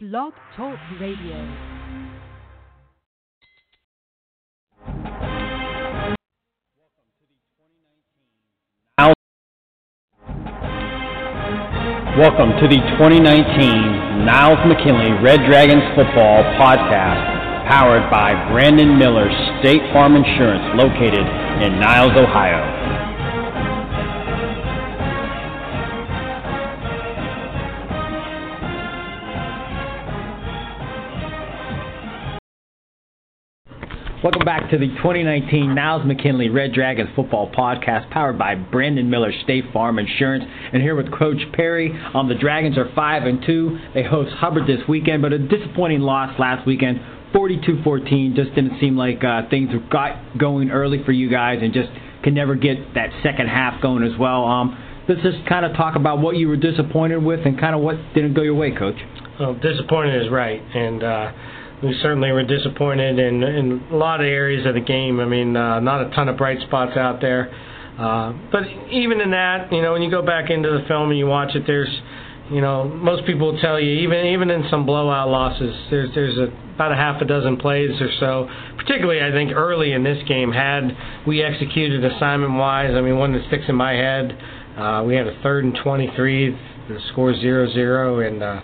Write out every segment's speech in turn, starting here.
Blog Talk Radio. Welcome to the 2019 Niles McKinley Red Dragons Football Podcast, powered by Brandon Miller State Farm Insurance, located in Niles, Ohio. Welcome back to the 2019 Niles McKinley Red Dragons Football Podcast, powered by Brandon Miller State Farm Insurance. And here with Coach Parry. Um, the Dragons are five and two. They host Hubbard this weekend, but a disappointing loss last weekend, 42-14. Just didn't seem like uh, things got going early for you guys, and just could never get that second half going as well. Um, let's just kind of talk about what you were disappointed with and kind of what didn't go your way, Coach. Well, disappointed is right, and. Uh, we certainly were disappointed in in a lot of areas of the game. I mean, uh, not a ton of bright spots out there. Uh, but even in that, you know, when you go back into the film and you watch it, there's, you know, most people will tell you even even in some blowout losses, there's there's a, about a half a dozen plays or so. Particularly, I think early in this game, had we executed assignment wise. I mean, one that sticks in my head, uh, we had a third and 23. The score zero zero and. Uh,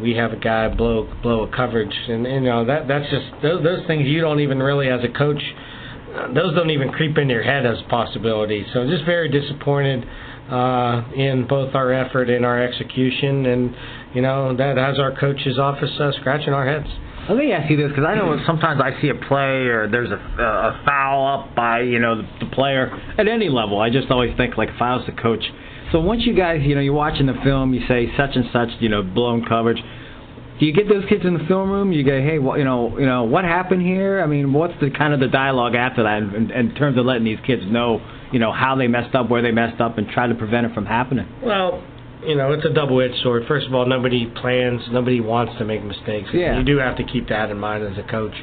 we have a guy blow blow a coverage, and you know that that's just those those things you don't even really as a coach, those don't even creep in your head as a possibility. So just very disappointed uh, in both our effort and our execution, and you know that has our coach's office uh, scratching our heads. Let me ask you this, because I know sometimes I see a play or there's a, a foul up by you know the, the player at any level. I just always think like if I was the coach so once you guys, you know, you're watching the film, you say such and such, you know, blown coverage. Do you get those kids in the film room? You go, hey, what, you know, you know, what happened here? I mean, what's the kind of the dialogue after that in, in terms of letting these kids know, you know, how they messed up, where they messed up, and try to prevent it from happening? Well, you know, it's a double-edged sword. First of all, nobody plans, nobody wants to make mistakes. Yeah. You do have to keep that in mind as a coach.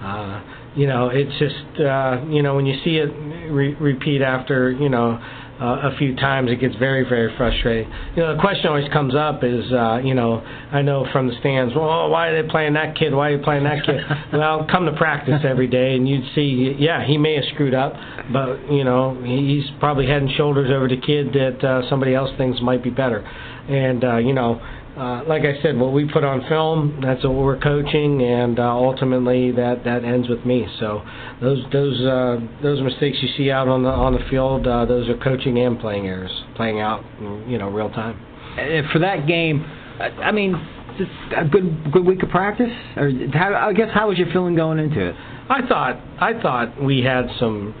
Uh, you know, it's just, uh, you know, when you see it re- repeat after, you know, uh, a few times, it gets very, very frustrating. You know, the question always comes up is, uh, you know, I know from the stands, well, why are they playing that kid? Why are they playing that kid? well, come to practice every day, and you'd see, yeah, he may have screwed up, but you know, he's probably head and shoulders over the kid that uh, somebody else thinks might be better, and uh, you know uh, like I said, what we put on film, that's what we're coaching, and uh, ultimately that that ends with me. So those those uh, those mistakes you see out on the on the field, uh, those are coaching and playing errors playing out, you know, real time. And for that game, I mean, just a good good week of practice, or how, I guess how was your feeling going into it? I thought I thought we had some.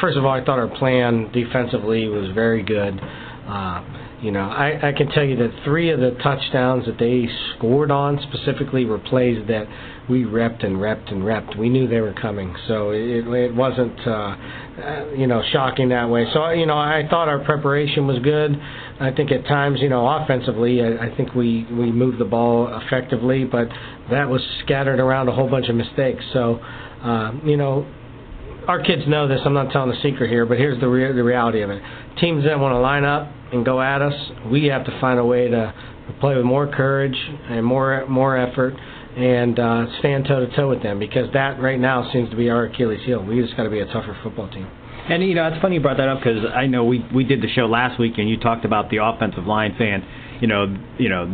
First of all, I thought our plan defensively was very good. Uh, you know, I, I can tell you that three of the touchdowns that they scored on specifically were plays that we repped and repped and repped. We knew they were coming, so it, it wasn't, uh, uh, you know, shocking that way. So, you know, I thought our preparation was good. I think at times, you know, offensively, I, I think we we moved the ball effectively, but that was scattered around a whole bunch of mistakes. So, uh, you know, our kids know this. I'm not telling a secret here, but here's the re- the reality of it. Teams that want to line up and go at us, we have to find a way to play with more courage and more more effort and uh, stand toe to toe with them because that right now seems to be our Achilles heel. We just got to be a tougher football team. And you know, it's funny you brought that up because I know we we did the show last week and you talked about the offensive line saying, you know, you know,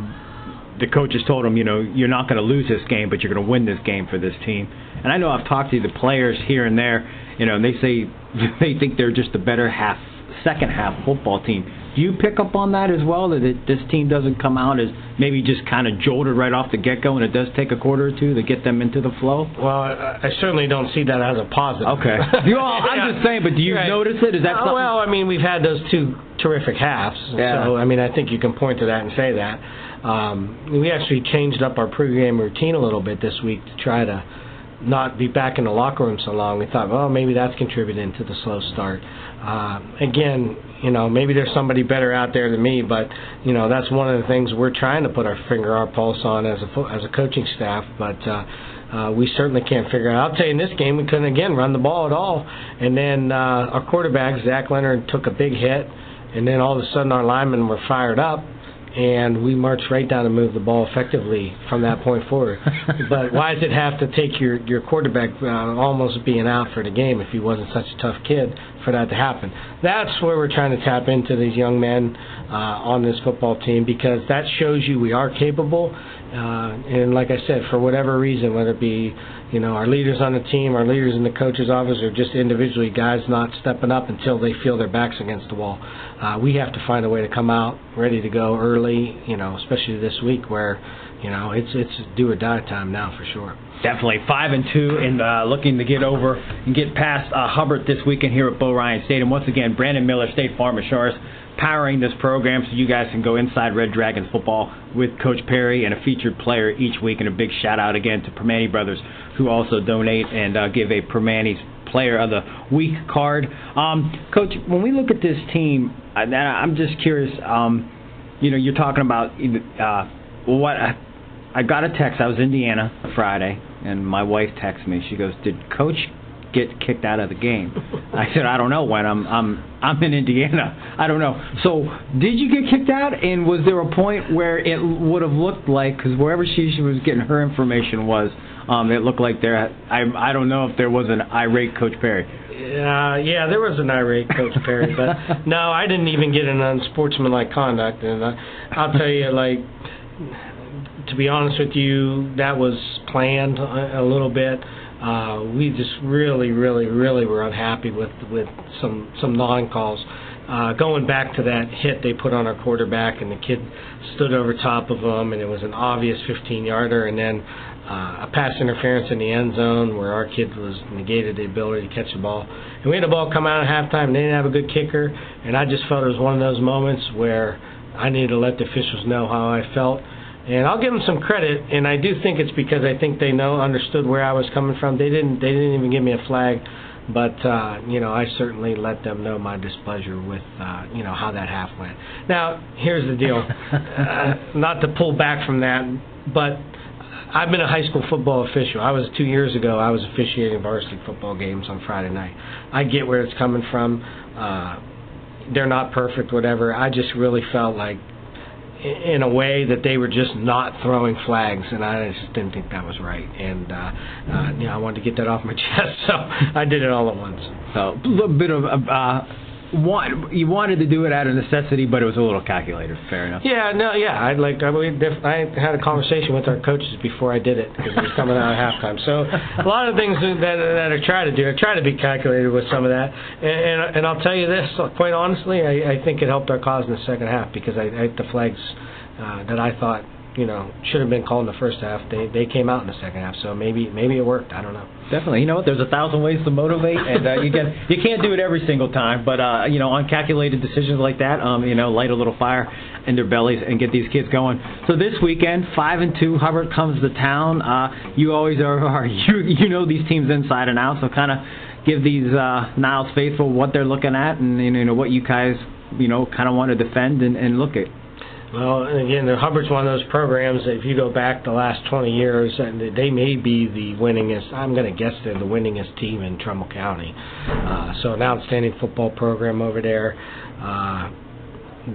the coaches told them, you know, you're not going to lose this game, but you're going to win this game for this team. And I know I've talked to the players here and there, you know, and they say they think they're just a better half, second half football team. Do you pick up on that as well? That it, this team doesn't come out as maybe just kind of jolted right off the get go, and it does take a quarter or two to get them into the flow. Well, I, I certainly don't see that as a positive. Okay. you all, I'm yeah. just saying, but do you right. notice it? Is that uh, well? I mean, we've had those two terrific halves, yeah. so I mean, I think you can point to that and say that. Um, we actually changed up our pregame routine a little bit this week to try to not be back in the locker room so long. We thought, well, maybe that's contributing to the slow start. Uh, again, you know, maybe there's somebody better out there than me, but you know, that's one of the things we're trying to put our finger, our pulse on as a as a coaching staff. But uh, uh, we certainly can't figure it out. I'll tell you, in this game, we couldn't again run the ball at all. And then uh, our quarterback Zach Leonard took a big hit, and then all of a sudden our linemen were fired up and we marched right down and moved the ball effectively from that point forward. but why does it have to take your your quarterback uh, almost being out for the game if he wasn't such a tough kid for that to happen? That's where we're trying to tap into these young men uh, on this football team because that shows you we are capable. Uh, and like I said, for whatever reason, whether it be you know our leaders on the team, our leaders in the coaches' office, or just individually guys not stepping up until they feel their backs against the wall, uh, we have to find a way to come out ready to go early. You know, especially this week where you know it's it's do or die time now for sure. Definitely five and two, and uh, looking to get over and get past uh, Hubbard this weekend here at Bo Rein Stadium. Once again, Brandon Miller, State Farm Insurance powering this program so you guys can go inside Red Dragons football with Coach Parry and a featured player each week. And a big shout out again to Permani Brothers who also donate and uh, give a Permani's Player of the Week card. Um, Coach, when we look at this team, I, I'm just curious. Um, you know, you're talking about uh, what I, I got a text. I was in Indiana Friday, and my wife texts me. She goes, "Did Coach get kicked out of the game? I said, I don't know when. I'm I'm I'm in Indiana. I don't know. So did you get kicked out? And was there a point where it would have looked like because wherever she, she was getting her information was, um, it looked like there. I I don't know if there was an irate Coach Parry. Uh, yeah, there was an irate Coach Parry, but no, I didn't even get an unsportsmanlike conduct, and uh, I'll tell you, like, to be honest with you, that was planned a, a little bit uh, we just really, really, really were unhappy with with some some non calls. Uh, going back to that hit they put on our quarterback, and the kid stood over top of him, and it was an obvious 15 yarder, and then uh, a pass interference in the end zone where our kid was negated the ability to catch the ball. And we had the ball come out at halftime, and they didn't have a good kicker, and I just felt it was one of those moments where I needed to let the officials know how I felt and I'll give them some credit, and I do think it's because I think they know understood where I was coming from. They didn't they didn't even give me a flag, but uh, you know I certainly let them know my displeasure with uh, you know how that half went. Now here's the deal, uh, not to pull back from that, but I've been a high school football official. I was two years ago. I was officiating varsity football games on Friday night. I get where it's coming from. Uh, they're not perfect, whatever. I just really felt like in a way that they were just not throwing flags, and I just didn't think that was right. And uh, uh, you know, I wanted to get that off my chest, so I did it all at once. So a little bit of uh, want you wanted to do it out of necessity, but it was a little calculated. Fair enough. Yeah, no, yeah. I like I, mean, I had a conversation with our coaches before I did it because it was coming out at halftime. So a lot of things that that I try to do, I try to be calculated with some of that. And and, and I'll tell you this, quite honestly, I, I think it helped our cause in the second half because I, I the flags uh, that I thought you know should have been called in the first half. They they came out in the second half, so maybe maybe it worked. I don't know. Definitely, you know what? There's a thousand ways to motivate, and uh, you get you can't do it every single time, but uh, you know, uncalculated decisions like that, um, you know, light a little fire in their bellies and get these kids going. So this weekend, five and two, Hubbard comes to town. Uh, you always are, are you you know these teams inside and out, so kind of give these uh, Niles faithful what they're looking at, and you know what you guys you know kind of want to defend and, and look at. Well, again, the Hubbard's one of those programs that if you go back the last 20 years, and they may be the winningest. I'm going to guess they're the winningest team in Trumbull County. Uh, so an outstanding football program over there. Uh,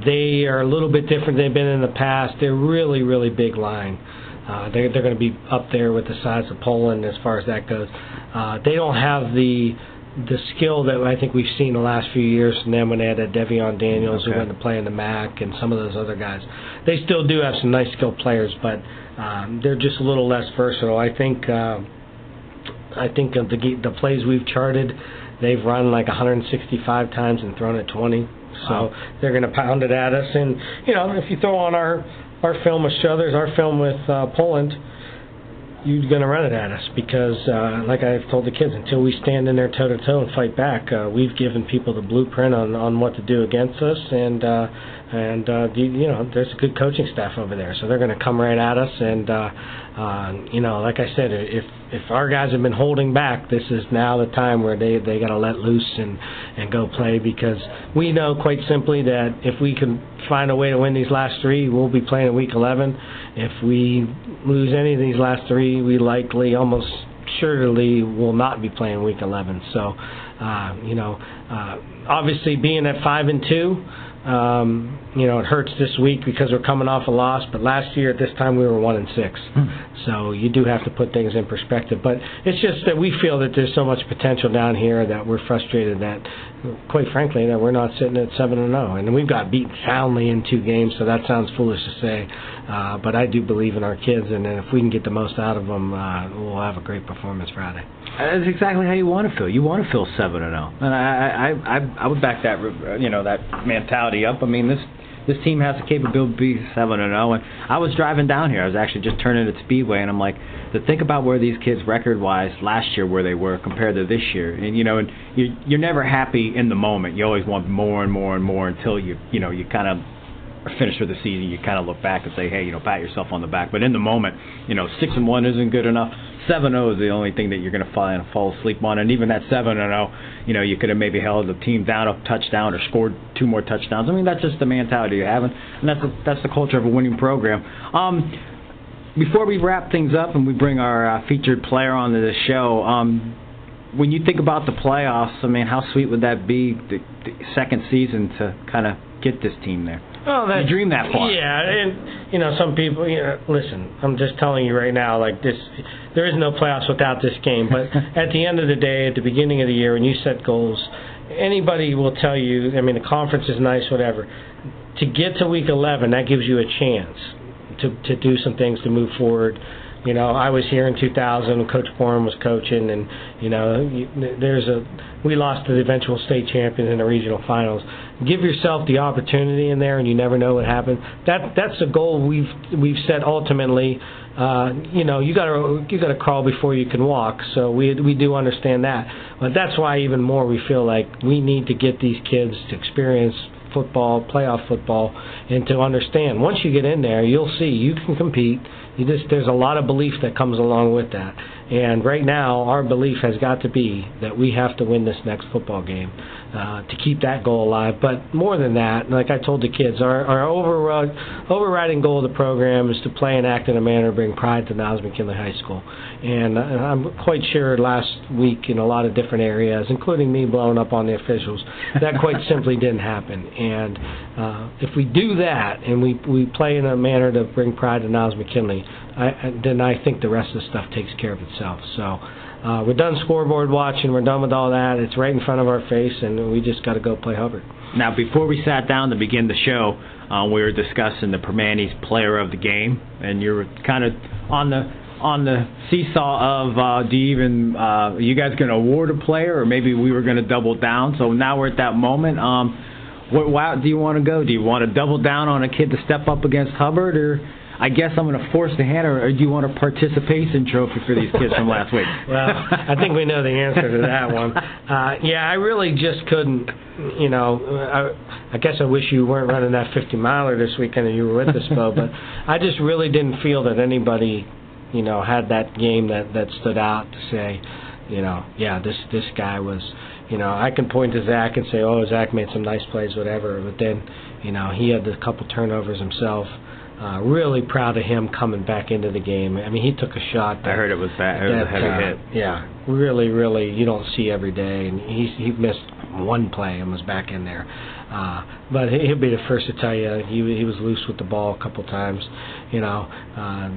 they are a little bit different than they've been in the past. They're really, really big line. Uh, they're they're going to be up there with the size of Poland as far as that goes. Uh, they don't have the the skill that I think we've seen the last few years from them when they had that Devion Daniels okay. who went to play in the MAC and some of those other guys. They still do have some nice skilled players, but um, they're just a little less versatile. I think uh, I think of the the plays we've charted, they've run like 165 times and thrown it 20. So wow. they're going to pound it at us, and you know if you throw on our our film with Struthers, our film with uh, Poland you're going to run it at us because, uh, like I've told the kids, until we stand in there toe to toe and fight back, uh, we've given people the blueprint on on what to do against us, and uh, and uh, you, you know there's a good coaching staff over there, so they're going to come right at us, and uh, uh, you know, like I said, if if our guys have been holding back, this is now the time where they they got to let loose and and go play because we know quite simply that if we can find a way to win these last three, we'll be playing in week 11. If we lose any of these last three, we likely almost surely will not be playing week 11. So, uh, you know, uh, obviously being at five and two Um, you know, it hurts this week because we're coming off a loss, but last year at this time we were one and six. Hmm. So you do have to put things in perspective. But it's just that we feel that there's so much potential down here that we're frustrated that, quite frankly, that we're not sitting at seven and zero. And we've got beat soundly in two games, so that sounds foolish to say. Uh, but I do believe in our kids, and if we can get the most out of them, uh, we'll have a great performance Friday. That's exactly how you want to feel. You want to feel seven and zero, and I, I, I, I would back that, uh, you know, that mentality up. I mean, this this team has the capability to be seven and zero. And I was driving down here. I was actually just turning at Speedway, and I'm like, to think about where these kids record-wise last year, where they were compared to this year, and you know, and you you're never happy in the moment. You always want more and more and more until you you know you kind of are finished with the season, you kind of look back and say, hey, you know, pat yourself on the back. But in the moment, you know, six and one isn't good enough. Seven zero is the only thing that you're going to fall fall asleep on. And even that 7-0, you know, you could have maybe held the team down a touchdown or scored two more touchdowns. I mean, that's just the mentality you have, and that's the, that's the culture of a winning program. Um, before we wrap things up and we bring our uh, featured player onto the show, um, when you think about the playoffs, I mean, how sweet would that be, the, the second season to kind of get this team there? Oh, that, you dream that far. Yeah, and you know, some people. You know, listen, I'm just telling you right now, like this, there is no playoffs without this game. But at the end of the day, at the beginning of the year, when you set goals, anybody will tell you. I mean, the conference is nice, whatever. To get to week 11, that gives you a chance to to do some things to move forward. You know, I was here in 2000 Coach Bourne was coaching, and you know, there's a we lost to the eventual state champions in the regional finals. Give yourself the opportunity in there, and you never know what happens. That that's the goal we've we've set ultimately. Uh, you know, you gotta you gotta crawl before you can walk. So we we do understand that, but that's why even more we feel like we need to get these kids to experience football, playoff football, and to understand. Once you get in there, you'll see you can compete. You just there's a lot of belief that comes along with that. And right now, our belief has got to be that we have to win this next football game uh, to keep that goal alive. But more than that, like I told the kids, our, our over, overriding goal of the program is to play and act in a manner to bring pride to Niles McKinley High School. And uh, I'm quite sure last week in a lot of different areas, including me blowing up on the officials, that quite simply didn't happen. And uh, if we do that and we we play in a manner to bring pride to Niles McKinley, I, then I think the rest of the stuff takes care of itself. So uh, we're done scoreboard watching. We're done with all that. It's right in front of our face, and we just got to go play Hubbard. Now, before we sat down to begin the show, uh, we were discussing the Permanis Player of the Game, and you were kind of on the on the seesaw of uh, do you even uh, you guys going to award a player, or maybe we were going to double down. So now we're at that moment. Um, what route do you want to go? Do you want to double down on a kid to step up against Hubbard, or I guess I'm going to force the hand, or, do you want a participation trophy for these kids from last week? well, I think we know the answer to that one. Uh, yeah, I really just couldn't. You know, I, I guess I wish you weren't running that 50 miler this weekend and you were with us, Bo. But I just really didn't feel that anybody, you know, had that game that that stood out to say, you know, yeah, this this guy was. You know, I can point to Zach and say, "Oh, Zach made some nice plays, whatever." But then, you know, he had a couple turnovers himself. Uh, really proud of him coming back into the game. I mean, he took a shot. That, I heard it was bad. It was that, a heavy uh, hit. Yeah, really, really, you don't see every day. And he he missed one play and was back in there. Uh, but he'll be the first to tell you he he was loose with the ball a couple times. You know, uh,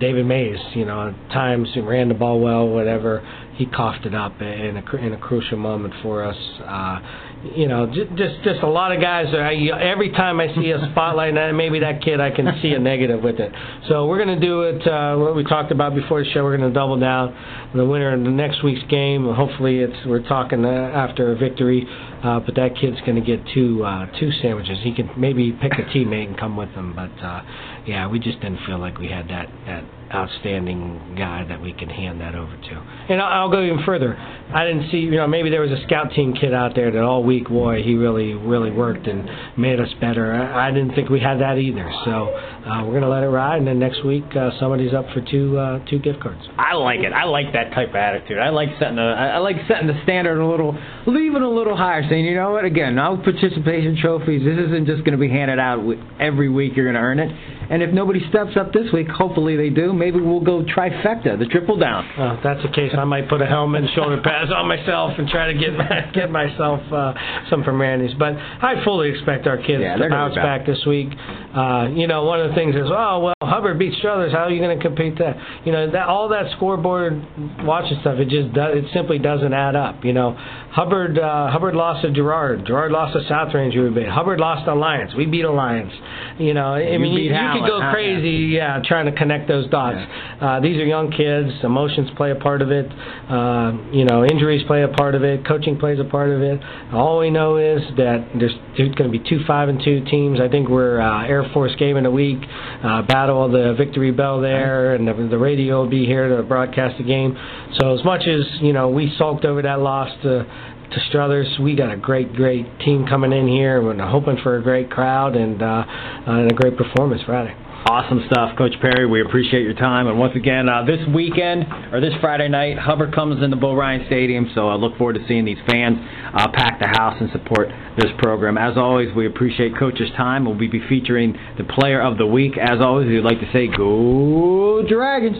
David Mays, you know, at times he ran the ball well, whatever. He coughed it up in a in a crucial moment for us. Uh, you know, just just a lot of guys. That I, every time I see a spotlight, and maybe that kid, I can see a negative with it. So we're going to do it. Uh, what we talked about before the show, we're going to double down. The winner in the next week's game. Hopefully, it's we're talking uh, after a victory. Uh, but that kid's going to get two uh, two sandwiches. He can maybe pick a teammate and come with him. But uh, yeah, we just didn't feel like we had that that outstanding guy that we can hand that over to. And I'll, go even further. I didn't see, you know, maybe there was a scout team kid out there that all week, boy, he really, really worked and made us better. I, I didn't think we had that either. So uh, we're going to let it ride, and then next week uh, somebody's up for two uh, two gift cards. I like it. I like that type of attitude. I like setting the I like setting the standard a little, leaving a little higher, saying, you know what, again, no participation trophies. This isn't just going to be handed out every week. You're going to earn it. And if nobody steps up this week, hopefully they do. Maybe we'll go trifecta, the triple down. If that's the case, I might put a helmet and shoulder pads on myself and try to get get myself uh, some from Randy's. But I fully expect our kids Yeah, to bounce back. back this week. Uh, you know, one of the things is, oh well, Hubbard beat Struthers. How are you going to compete that? You know, that all that scoreboard watching stuff, it just does, it simply doesn't add up. You know, Hubbard uh, Hubbard lost to Girard. Girard lost to South Range. We beat. Hubbard lost to Alliance. We beat Alliance. You know, I You mean, you, you could go crazy, yeah, trying to connect those dots. Uh, these are young kids. Emotions play a part of it. Uh, you know, injuries play a part of it. Coaching plays a part of it. All we know is that there's, there's going to be two five and two teams. I think we're uh, Air Force game in a week. Uh, battle of the Victory Bell there, and the, the radio will be here to broadcast the game. So as much as you know, we sulked over that loss to to Struthers. We got a great, great team coming in here. We're hoping for a great crowd and uh, and a great performance Friday. Awesome stuff, Coach Parry. We appreciate your time. And once again, uh, this weekend or this Friday night, Hubbard comes into Bo Rein Stadium. So I look forward to seeing these fans uh, pack the house and support this program. As always, we appreciate Coach's time. We'll be featuring the Player of the Week. As always, we'd like to say, Go Dragons!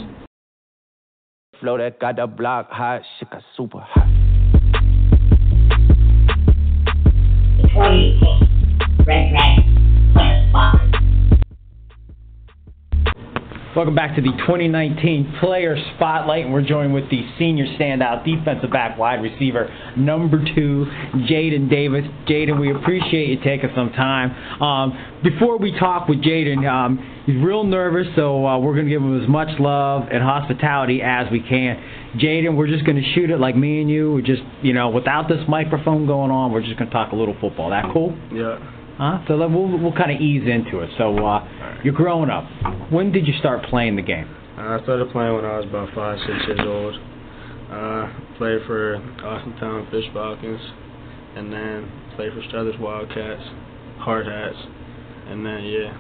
Flow that got the block hot, shit got super hot. The 2018 Red Dragon Welcome back to the 2019 Player Spotlight, and we're joined with the senior standout defensive back wide receiver, number two, Jaden Davis. Jaden, we appreciate you taking some time. Um, before we talk with Jaden, um, he's real nervous, so uh, we're going to give him as much love and hospitality as we can. Jaden, we're just going to shoot it like me and you. We're just, you know, without this microphone going on, we're just going to talk a little football. That cool? Yeah. Huh? So then we'll we'll kind of ease into it. So uh, you're growing up. When did you start playing the game? Uh, I started playing when I was about five, six years old. Uh, played for Austintown Fitch Falcons, and then played for Struthers Wildcats, Hard Hats, and then yeah,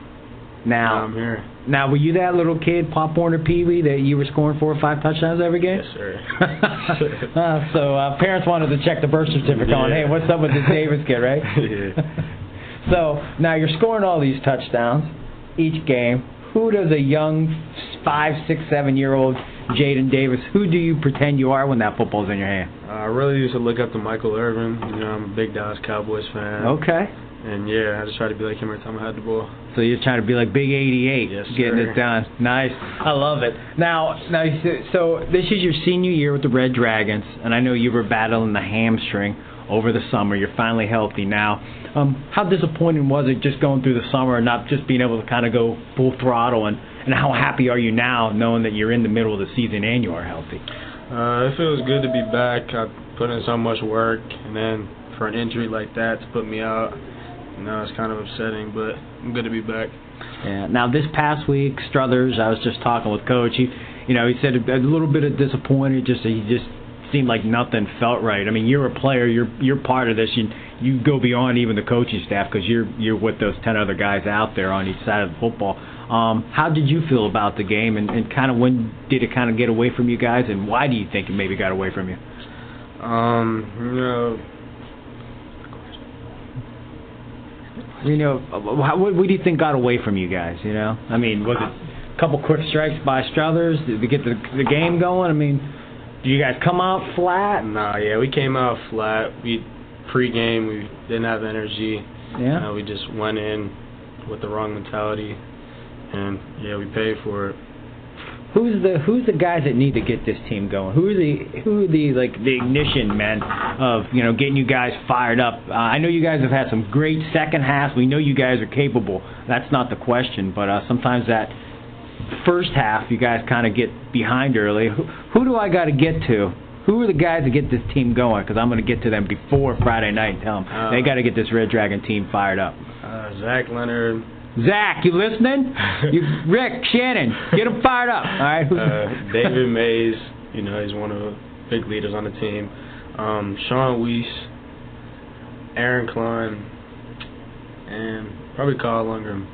now I'm Now, here. now were you that little kid, Pop Warner Pee Wee, that you were scoring four or five touchdowns every game? Yes, sir. uh, so uh, parents wanted to check the birth certificate on, Yeah. hey, what's up with this Davis kid, right? yeah. So now you're scoring all these touchdowns each game. Who does a young five, six, seven year old Jaden Davis, who do you pretend you are when that football's in your hand? I really used to look up to Michael Irvin. You know, I'm a big Dallas Cowboys fan. Okay. And yeah, I just try to be like him every time I had the ball. So you're trying to be like Big 88, Yes, getting sir. it done. Nice. I love it. Now, now, so this is your senior year with the Red Dragons, and I know you were battling the hamstring over the summer. You're finally healthy now. Um, how disappointing was it just going through the summer and not just being able to kind of go full throttle? And, and how happy are you now knowing that you're in the middle of the season and you are healthy? Uh, it feels good to be back. I put in so much work, and then for an injury like that to put me out, you know, it's kind of upsetting. But I'm good to be back. Yeah. Now this past week, Struthers, I was just talking with Coach. He, you know, he said a, a little bit of disappointed. Just that he just seemed like nothing felt right. I mean, you're a player. You're you're part of this. You you go beyond even the coaching staff because you're you're with those ten other guys out there on each side of the football. Um, how did you feel about the game, and, and kind of when did it kind of get away from you guys, and why do you think it maybe got away from you? Um, you know, You know, how, what, what do you think got away from you guys? You know, I mean, was it a couple quick strikes by Struthers to get the the game going? I mean, do you guys come out flat? nah, yeah, we came out flat. We pre-game, we didn't have energy. Yeah. Know, we just went in with the wrong mentality, and yeah, we paid for it. Who's the Who's the guys that need to get this team going? Who are the Who are the like the ignition men of you know getting you guys fired up? Uh, I know you guys have had some great second halves. We know you guys are capable. That's not the question. But uh, sometimes that first half, you guys kind of get behind early. Who, who do I got to get to? Who are the guys that get this team going? Because I'm going to get to them before Friday night and tell them Uh, they got to get this Red Dragon team fired up. Uh, Zach Leonard, Zach, you listening? you, Rick, Shannon, get them fired up. All right. Uh, David Mays, you know, he's one of the big leaders on the team. Um, Sean Weiss, Aaron Klein, and probably Kyle Lundgren.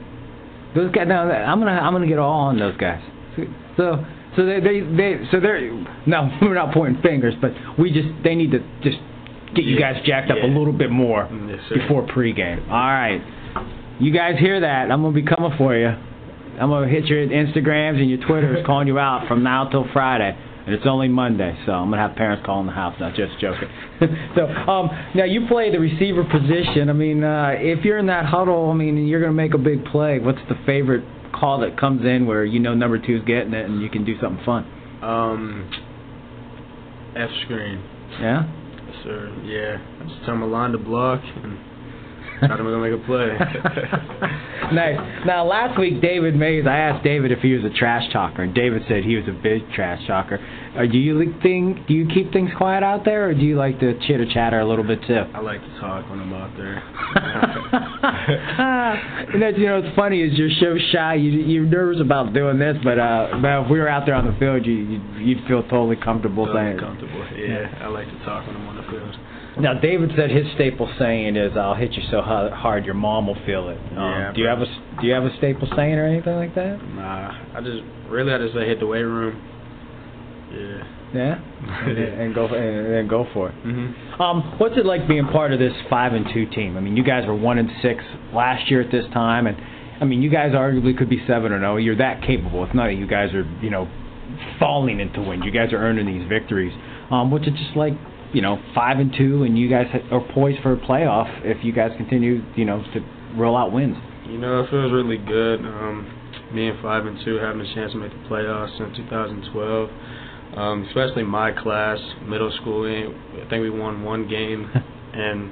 Those guys. Now I'm gonna I'm gonna get all on those guys. So so they they, they so they're no we're not pointing fingers, but we just they need to just get you guys jacked up a little bit more mm, Yes, before pregame. All right, you guys hear that? I'm gonna be coming for you. I'm gonna hit your Instagrams and your Twitters calling you out from now till Friday. And it's only Monday, so I'm gonna have parents calling the house. Not just joking. so, um, now you play the receiver position. I mean, uh, if you're in that huddle, I mean, you're gonna make a big play. What's the favorite call that comes in where you know number two's getting it and you can do something fun? Um, F screen. Yeah. Yes, sir. Yeah. I just tell Milan to block and try to make a play. nice. Now, last week, David Mays, I asked David if he was a trash talker, and David said he was a big trash talker. Uh, do you like thing? Do you keep things quiet out there, or do you like to chitter chatter a little bit too? I like to talk when I'm out there. and that's you know it's funny is you're so shy you you're nervous about doing this but uh but if we were out there on the field you you'd, you'd feel totally comfortable Totally saying comfortable. Yeah, I like to talk when I'm on the field. Now David said his staple saying is I'll hit you so hard your mom will feel it um, Yeah, do you have a do you have a staple saying or anything like that Nah, I just really I just say hit the weight room. Yeah. yeah and, and go and then go for it Mhm. Um, what's it like being part of this five and two team? I mean, you guys were one and six last year at this time, and I mean, you guys arguably could be seven or no. You're that capable. It's not that you guys are, you know, falling into wins. You guys are earning these victories. Um, what's it just like, you know, five and two, and you guys are poised for a playoff if you guys continue, you know, to roll out wins. You know, it feels really good. Um, being five and two, having a chance to make the playoffs in 2012. Um, especially my class, middle school. I think we won one game, and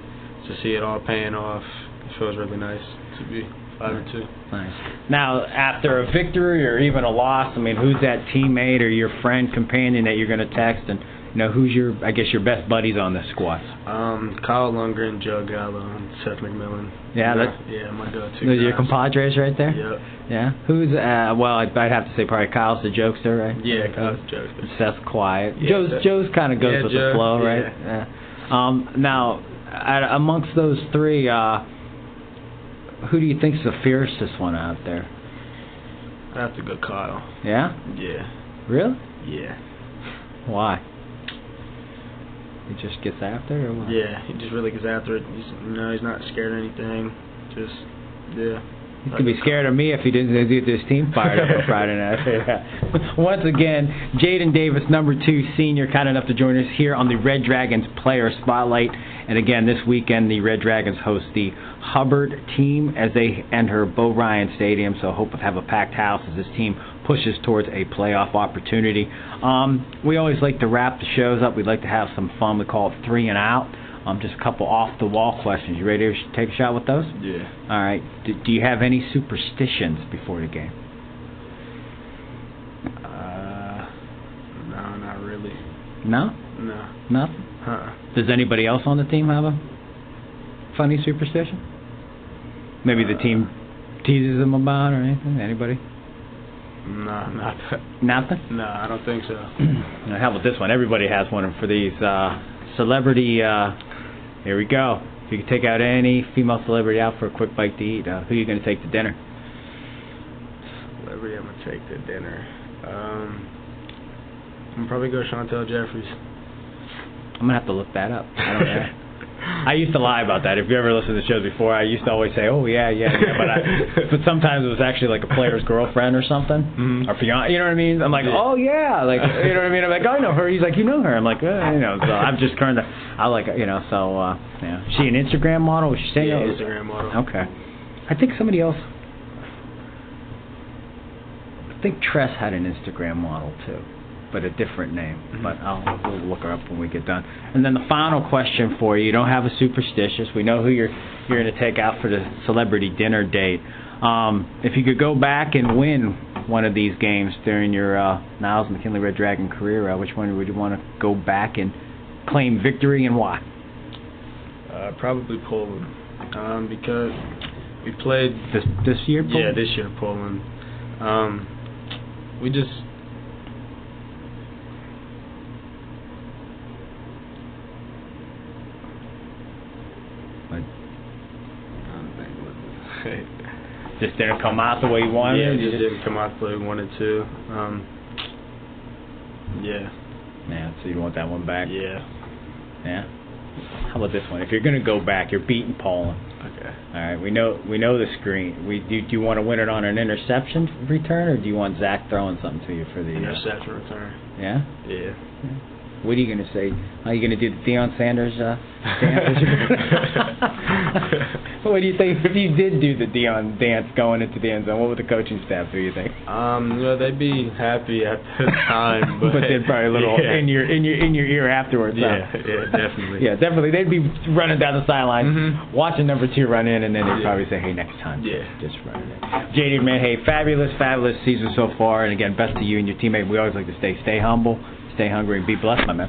to see it all paying off, it feels really nice to be five and two. Nice. Now, after a victory or even a loss, I mean, who's that teammate or your friend, companion that you're going to text, and know, who's your, I guess, your best buddies on the squad? Um, Kyle Lundgren, Joe Gallo, and Seth McMillan. Yeah, my, that- yeah, my go-to. Those are your guys. compadres right there. Yep. Yeah. Who's uh? Well, I'd, I'd have to say probably Kyle's the jokester, right? Yeah, Kyle's Joe. Seth's quiet. Yeah, Joe's Seth- Joe's kind of goes Yeah, with the Joe, flow, yeah. right? Yeah. Um. Now, at, amongst those three, uh, who do you think's the fiercest one out there? I have to go Kyle. Yeah. Yeah. Really? Yeah. Why? He just gets after, it, or what? Yeah, he just really gets after it. He's, you know, he's not scared of anything. Just, yeah. He could be scared of me if he didn't get this team fired up on Friday night. Yeah. Once again, Jaden Davis, number two senior, kind enough to join us here on the Red Dragons Player Spotlight. And again, this weekend, the Red Dragons host the Hubbard team as they enter Bo Rein Stadium. So hope to have a packed house as this team pushes towards a playoff opportunity. Um, we always like to wrap the shows up. We'd like to have some fun. We call it three and out. Um, just a couple off the wall questions. You ready to take a shot with those? Yeah. All right. Do, do you have any superstitions before the game? Uh, no, not really. No, No. nothing. Huh. Does anybody else on the team have a funny superstition? Maybe the team teases them about or anything. Anybody? No, not that. Nothing. No, I don't think so. Now, how about this one? Everybody has one for these uh, celebrity. Uh, here we go. If you could take out any female celebrity out for a quick bite to eat, uh, who are you going to take to dinner? Celebrity I'm gonna take to dinner. Um, I'm probably go Chantel Jeffries. I'm gonna have to look that up. I don't know. I used to lie about that. If you ever listened to the shows before, I used to always say, "Oh yeah, yeah," yeah but I, but sometimes it was actually like a player's girlfriend or something, Mhm. or fiance. You know what I mean? I'm like. "Oh yeah," like you know what I mean? I'm like, "I know her." He's like, "You know her?" I'm like, eh, "You know." So I'm just kind of, I like, you know. So uh, yeah, she an Instagram model? Was she saying? Yeah, oh, Instagram model. Okay. I think somebody else. I think Tress had an Instagram model too, but a different name. Mm-hmm. But I'll we'll look her up when we get done. And then the final question for you: You don't have a superstitious. We know who you're you're going to take out for the celebrity dinner date. Um, if you could go back and win one of these games during your uh, Niles McKinley Red Dragon career, uh, which one would you want to go back and claim victory and why? Uh, probably Poland. Um, because we played This this year? Paul? Yeah, this year Poland. Um, we just What? I don't think what- Just didn't come out the way you wanted. yeah, it? just didn't come out the way we wanted to. Um, yeah, Yeah, so you want that one back? yeah. Yeah. How about this one? If you're going to go back, you're beating Poland. Okay. All right, we know we know the screen. We do. Do you want to win it on an interception return, or do you want Zach throwing something to you for the? Uh, Interception return. yeah. Yeah. What are you gonna say? Are you gonna do the Deion Sanders uh, dance? what do you think if you did do the Deion dance going into the end zone? What would the coaching staff do? You think? Um, you know, they'd be happy at the time, but, but they'd probably a little yeah. in your in your in your ear afterwards. huh? Yeah, yeah, definitely. Yeah, definitely. They'd be running down the sideline, Mhm. watching number two run in, and then they'd Yeah. probably say, "Hey, next time, Yeah. just run it." in." JD, man, hey, fabulous, fabulous season so far, and again, best to you and your teammate. We always like to stay stay humble, stay hungry, and be blessed, my man.